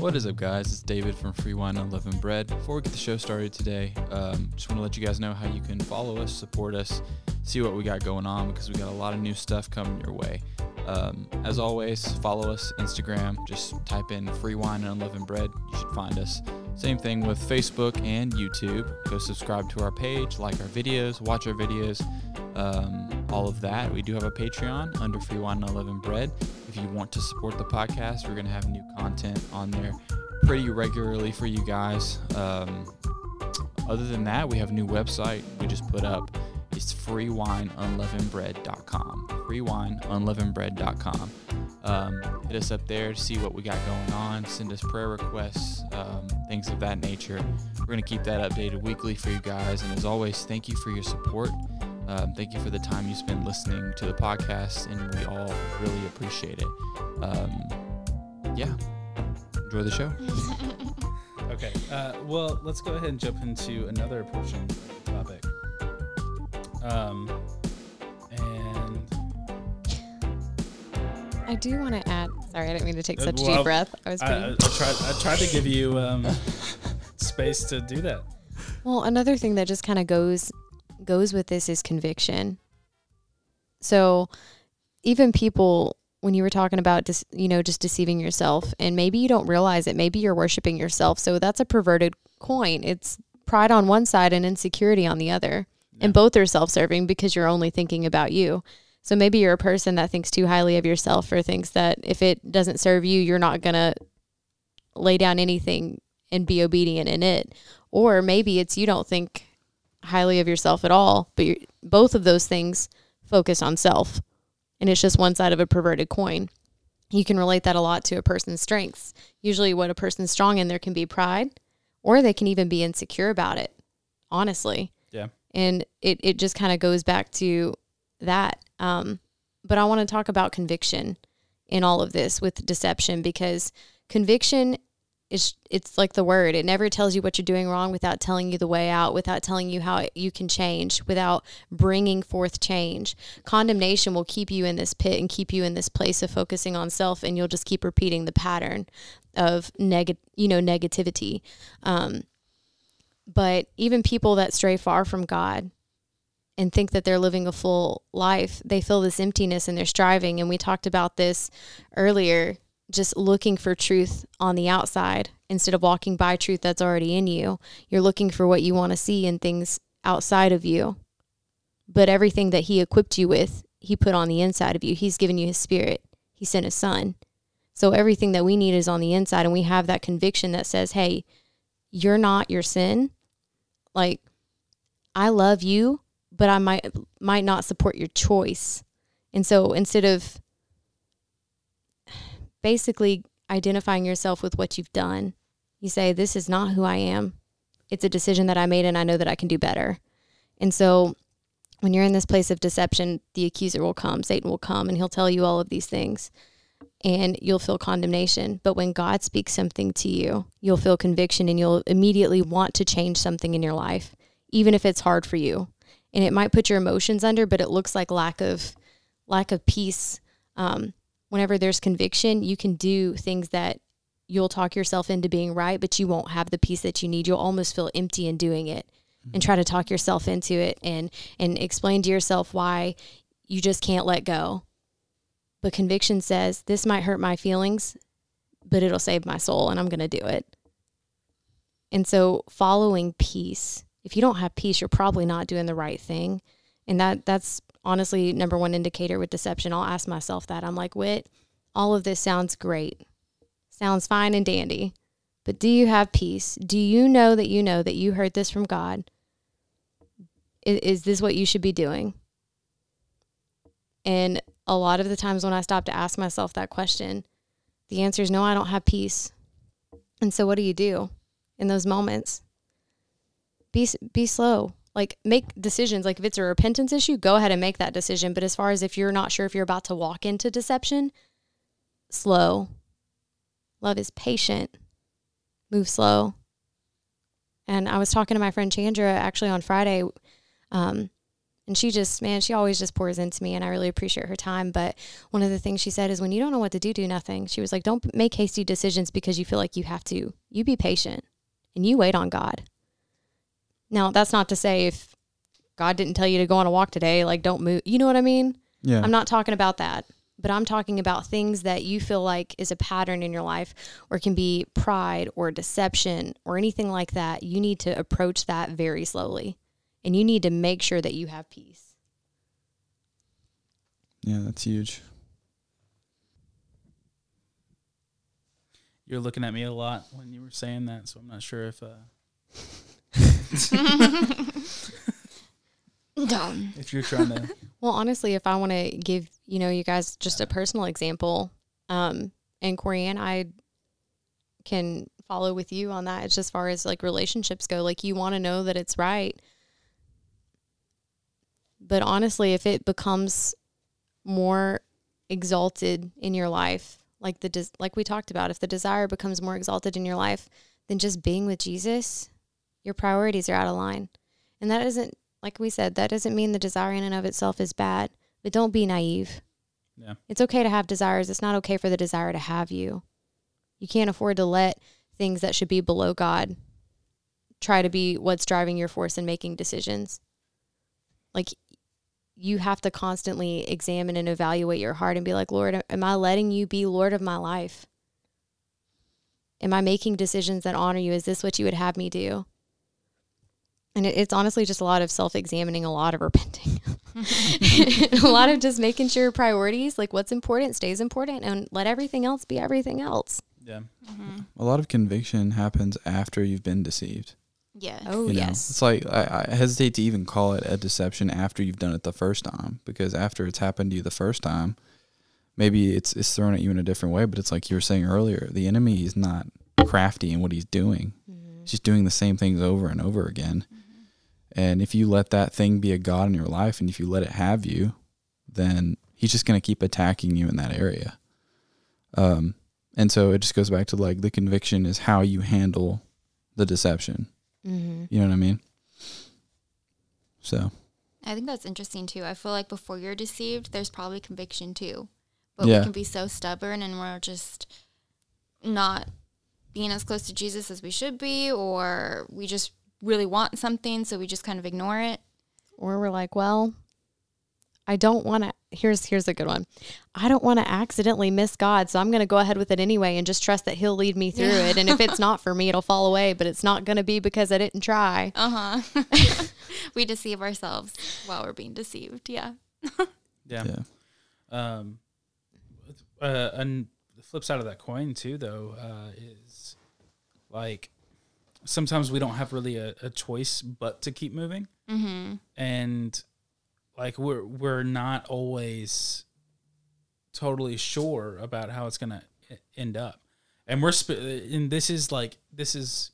What is up, guys? It's David from Free Wine Unleavened Bread. Before we get the show started today, um, just want to let you guys know how you can follow us, support us, see what we got going on because we got a lot of new stuff coming your way. Um, as always, follow us Instagram. Just type in Free Wine and Unleavened Bread. You should find us. Same thing with Facebook and YouTube. Go subscribe to our page, like our videos, watch our videos, um, all of that. We do have a Patreon under Free Wine and Unleavened Bread. If you want to support the podcast, we're going to have new content on there pretty regularly for you guys. Um, other than that, we have a new website we just put up. It's freewineunleavenedbread.com. Freewineunleavenedbread.com. Um, hit us up there to see what we got going on. Send us prayer requests, um, things of that nature. We're going to keep that updated weekly for you guys. And as always, thank you for your support. Um, thank you for the time you spend listening to the podcast, and we all really appreciate it. Um, yeah, enjoy the show. Okay. Uh, well, let's go ahead and jump into another portion topic. Um, and I do want to add. Sorry, I didn't mean to take such well, deep breath. I was I. I, I tried. I tried to give you um, space to do that. Well, another thing that just kind of goes goes with this is conviction. So, even people when you were talking about just you know just deceiving yourself and maybe you don't realize it, maybe you're worshiping yourself. So that's a perverted coin. It's pride on one side and insecurity on the other. And both are self-serving because you're only thinking about you. So maybe you're a person that thinks too highly of yourself or thinks that if it doesn't serve you, you're not going to lay down anything and be obedient in it. Or maybe it's you don't think highly of yourself at all, but you're, both of those things focus on self. And it's just one side of a perverted coin. You can relate that a lot to a person's strengths. Usually, what a person's strong in, there can be pride, or they can even be insecure about it, honestly. Yeah. And it, it just kind of goes back to that. Um, but I want to talk about conviction in all of this with deception because conviction is it's like the word. It never tells you what you're doing wrong without telling you the way out without telling you how you can change without bringing forth change. Condemnation will keep you in this pit and keep you in this place of focusing on self and you'll just keep repeating the pattern of neg- you know negativity. Um, but even people that stray far from god and think that they're living a full life, they feel this emptiness and they're striving. And we talked about this earlier, just looking for truth on the outside instead of walking by truth that's already in you. You're looking for what you want to see in things outside of you. But everything that He equipped you with, He put on the inside of you. He's given you His Spirit, He sent His Son. So everything that we need is on the inside. And we have that conviction that says, hey, you're not your sin. Like, I love you, but I might might not support your choice. And so instead of basically identifying yourself with what you've done, you say this is not who I am. It's a decision that I made and I know that I can do better. And so when you're in this place of deception, the accuser will come, Satan will come and he'll tell you all of these things and you'll feel condemnation. But when God speaks something to you, you'll feel conviction and you'll immediately want to change something in your life, even if it's hard for you and it might put your emotions under but it looks like lack of lack of peace um, whenever there's conviction you can do things that you'll talk yourself into being right but you won't have the peace that you need. You'll almost feel empty in doing it and mm-hmm. try to talk yourself into it and and explain to yourself why you just can't let go. But conviction says this might hurt my feelings but it'll save my soul and i'm going to do it. And so following peace if you don't have peace, you're probably not doing the right thing. And that that's honestly number one indicator with deception. I'll ask myself that. I'm like, Wit, all of this sounds great. Sounds fine and dandy. But do you have peace? Do you know that you know that you heard this from God? Is, is this what you should be doing? And a lot of the times when I stop to ask myself that question, the answer is no, I don't have peace. And so what do you do in those moments? be be slow like make decisions like if it's a repentance issue go ahead and make that decision but as far as if you're not sure if you're about to walk into deception slow love is patient move slow and i was talking to my friend chandra actually on friday um, And she just, man, she always just pours into me and I really appreciate her time. But one of the things she said is when you don't know what to do, do nothing. She was like, don't make hasty decisions because you feel like you have to. You be patient and you wait on God. Now, that's not to say if God didn't tell you to go on a walk today, like don't move. You know what I mean? Yeah. I'm not talking about that, but I'm talking about things that you feel like is a pattern in your life or can be pride or deception or anything like that. You need to approach that very slowly and you need to make sure that you have peace. yeah, that's huge. You're looking at me a lot when you were saying that, so I'm not sure if uh, Dumb. if you're trying to. Well, honestly, if I want to give, you know, you guys just a personal example, um, and Corey and I can follow with you on that. It's just as far as like relationships go. Like you want to know that it's right. But honestly, if it becomes more exalted in your life, like the des- like we talked about, if the desire becomes more exalted in your life than just being with Jesus, your priorities are out of line. And that isn't like we said, that doesn't mean the desire in and of itself is bad, but don't be naive. Yeah. It's okay to have desires. It's not okay for the desire to have you. You can't afford to let things that should be below God try to be what's driving your force in making decisions. Like you have to constantly examine and evaluate your heart and be like, Lord, am I letting you be Lord of my life? Am I making decisions that honor you? Is this what you would have me do? And it, it's honestly just a lot of self examining, a lot of repenting, a lot of just making sure priorities, like what's important, stays important, and let everything else be everything else. Yeah. Mm-hmm. A lot of conviction happens after you've been deceived. Yes. Oh, you know? yes. It's like I, I hesitate to even call it a deception after you've done it the first time because after it's happened to you the first time, maybe it's it's thrown at you in a different way. But it's like you were saying earlier, the enemy is not crafty in what he's doing. He's just doing the same things over and over again. And if you let that thing be a god in your life, and if you let it have you, then he's just going to keep attacking you in that area. Um, and so it just goes back to like the conviction is how you handle the deception. Mm-hmm. You know what I mean? So I think that's interesting too. I feel like before you're deceived, there's probably conviction too. But Yeah. we can be so stubborn and we're just not being as close to Jesus as we should be, or we just really want something, so we just kind of ignore it. Or we're like, well, I don't want to. Here's here's a good one. I don't want to accidentally miss God, so I'm going to go ahead with it anyway and just trust that He'll lead me through Yeah. it. And if it's not for me, it'll fall away. But it's not going to be because I didn't try. Uh huh. we deceive ourselves while we're being deceived. Yeah. Yeah. yeah, Um, uh, and the flip side of that coin too, though, uh, is like sometimes we don't have really a, a choice but to keep moving, Mm-hmm. and like we're we're not always totally sure about how it's gonna end up, and we're sp- and this is like this is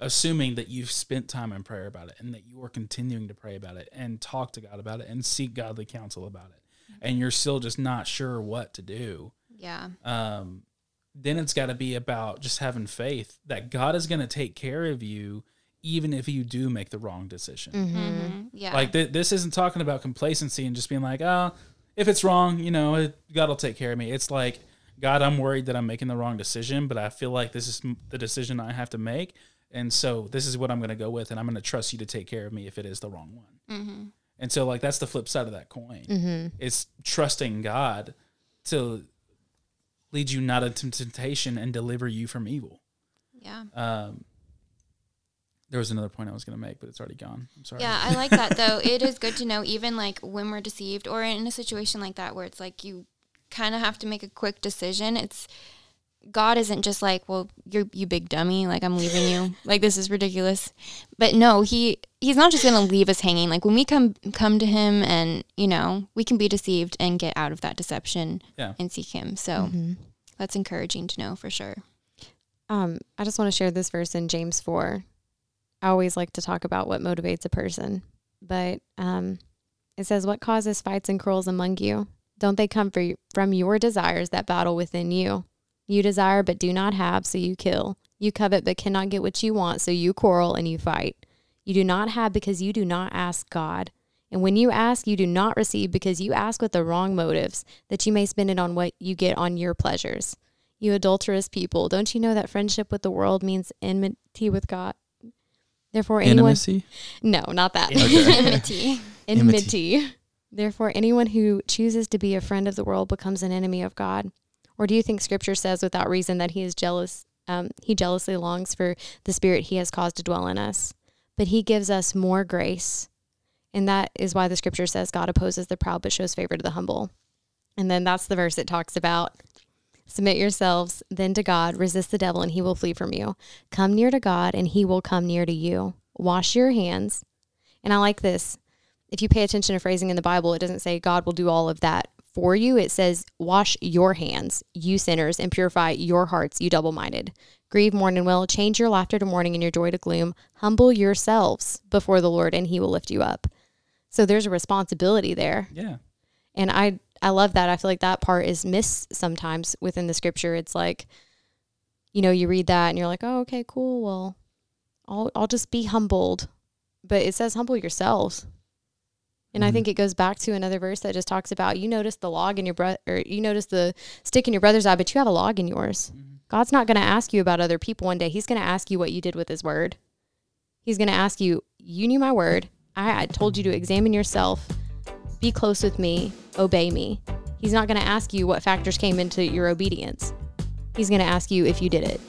assuming that you've spent time in prayer about it and that you are continuing to pray about it and talk to God about it and seek godly counsel about it. And you're still just not sure what to do. Yeah. um, then it's got to be about just having faith that God is going to take care of you even if you do make the wrong decision Mm-hmm. Mm-hmm. Yeah. like th- this isn't talking about complacency and just being like oh if it's wrong you know it, God will take care of me it's like God I'm worried that I'm making the wrong decision but I feel like this is m- the decision I have to make and so this is what I'm going to go with and I'm going to trust you to take care of me if it is the wrong one mm-hmm. and so like that's the flip side of that coin Mm-hmm. it's trusting God to lead you not into temptation and deliver you from evil. Yeah. Um, there was another point I was going to make, but it's already gone. I'm sorry. Yeah, I like that though. it is good to know even like when we're deceived or in a situation like that where it's like you kind of have to make a quick decision. It's God isn't just like, well, you're you big dummy, like I'm leaving you. like this is ridiculous. But no, he he's not just going to leave us hanging. Like when we come come to him and, you know, we can be deceived and get out of that deception Yeah. and seek him. So Mm-hmm. that's encouraging to know for sure. Um, I just want to share this verse in James 4. I always like to talk about what motivates a person, but um, it says, What causes fights and quarrels among you? Don't they come for, from your desires that battle within you? You desire but do not have, so you kill. You covet but cannot get what you want, so you quarrel and you fight. You do not have because you do not ask God. And when you ask, you do not receive because you ask with the wrong motives, that you may spend it on what you get on your pleasures. You adulterous people, don't you know that friendship with the world means enmity with God? Therefore, anyone. Intimacy. No, not that. Okay. Enmity. enmity. Therefore, anyone who chooses to be a friend of the world becomes an enemy of God. Or do you think Scripture says without reason that He is jealous? Um, he jealously longs for the Spirit He has caused to dwell in us, but He gives us more grace, and that is why the Scripture says God opposes the proud but shows favor to the humble. And then that's the verse it talks about. Submit yourselves then to God, resist the devil, and he will flee from you. Come near to God, and he will come near to you. Wash your hands. And I like this if you pay attention to phrasing in the Bible, it doesn't say God will do all of that for you. It says, wash your hands, you sinners, and purify your hearts, you double minded. Grieve, mourn, and wail. Change your laughter to mourning and your joy to gloom. Humble yourselves before the Lord, and he will lift you up. So there's a responsibility there. Yeah. And I, I love that. I feel like that part is missed sometimes within the scripture. It's like, you know, you read that and you're like, oh, okay, cool. Well, I'll, I'll just be humbled. But it says, humble yourselves. And I Mhm. think it goes back to another verse that just talks about you notice the log in your brother, or you notice the stick in your brother's eye, but you have a log in yours. God's not going to ask you about other people one day. He's going to ask you what you did with His word. He's going to ask you, You knew my word. I, I told you to examine yourself, be close with me, obey me. He's not going to ask you what factors came into your obedience. He's going to ask you if you did it.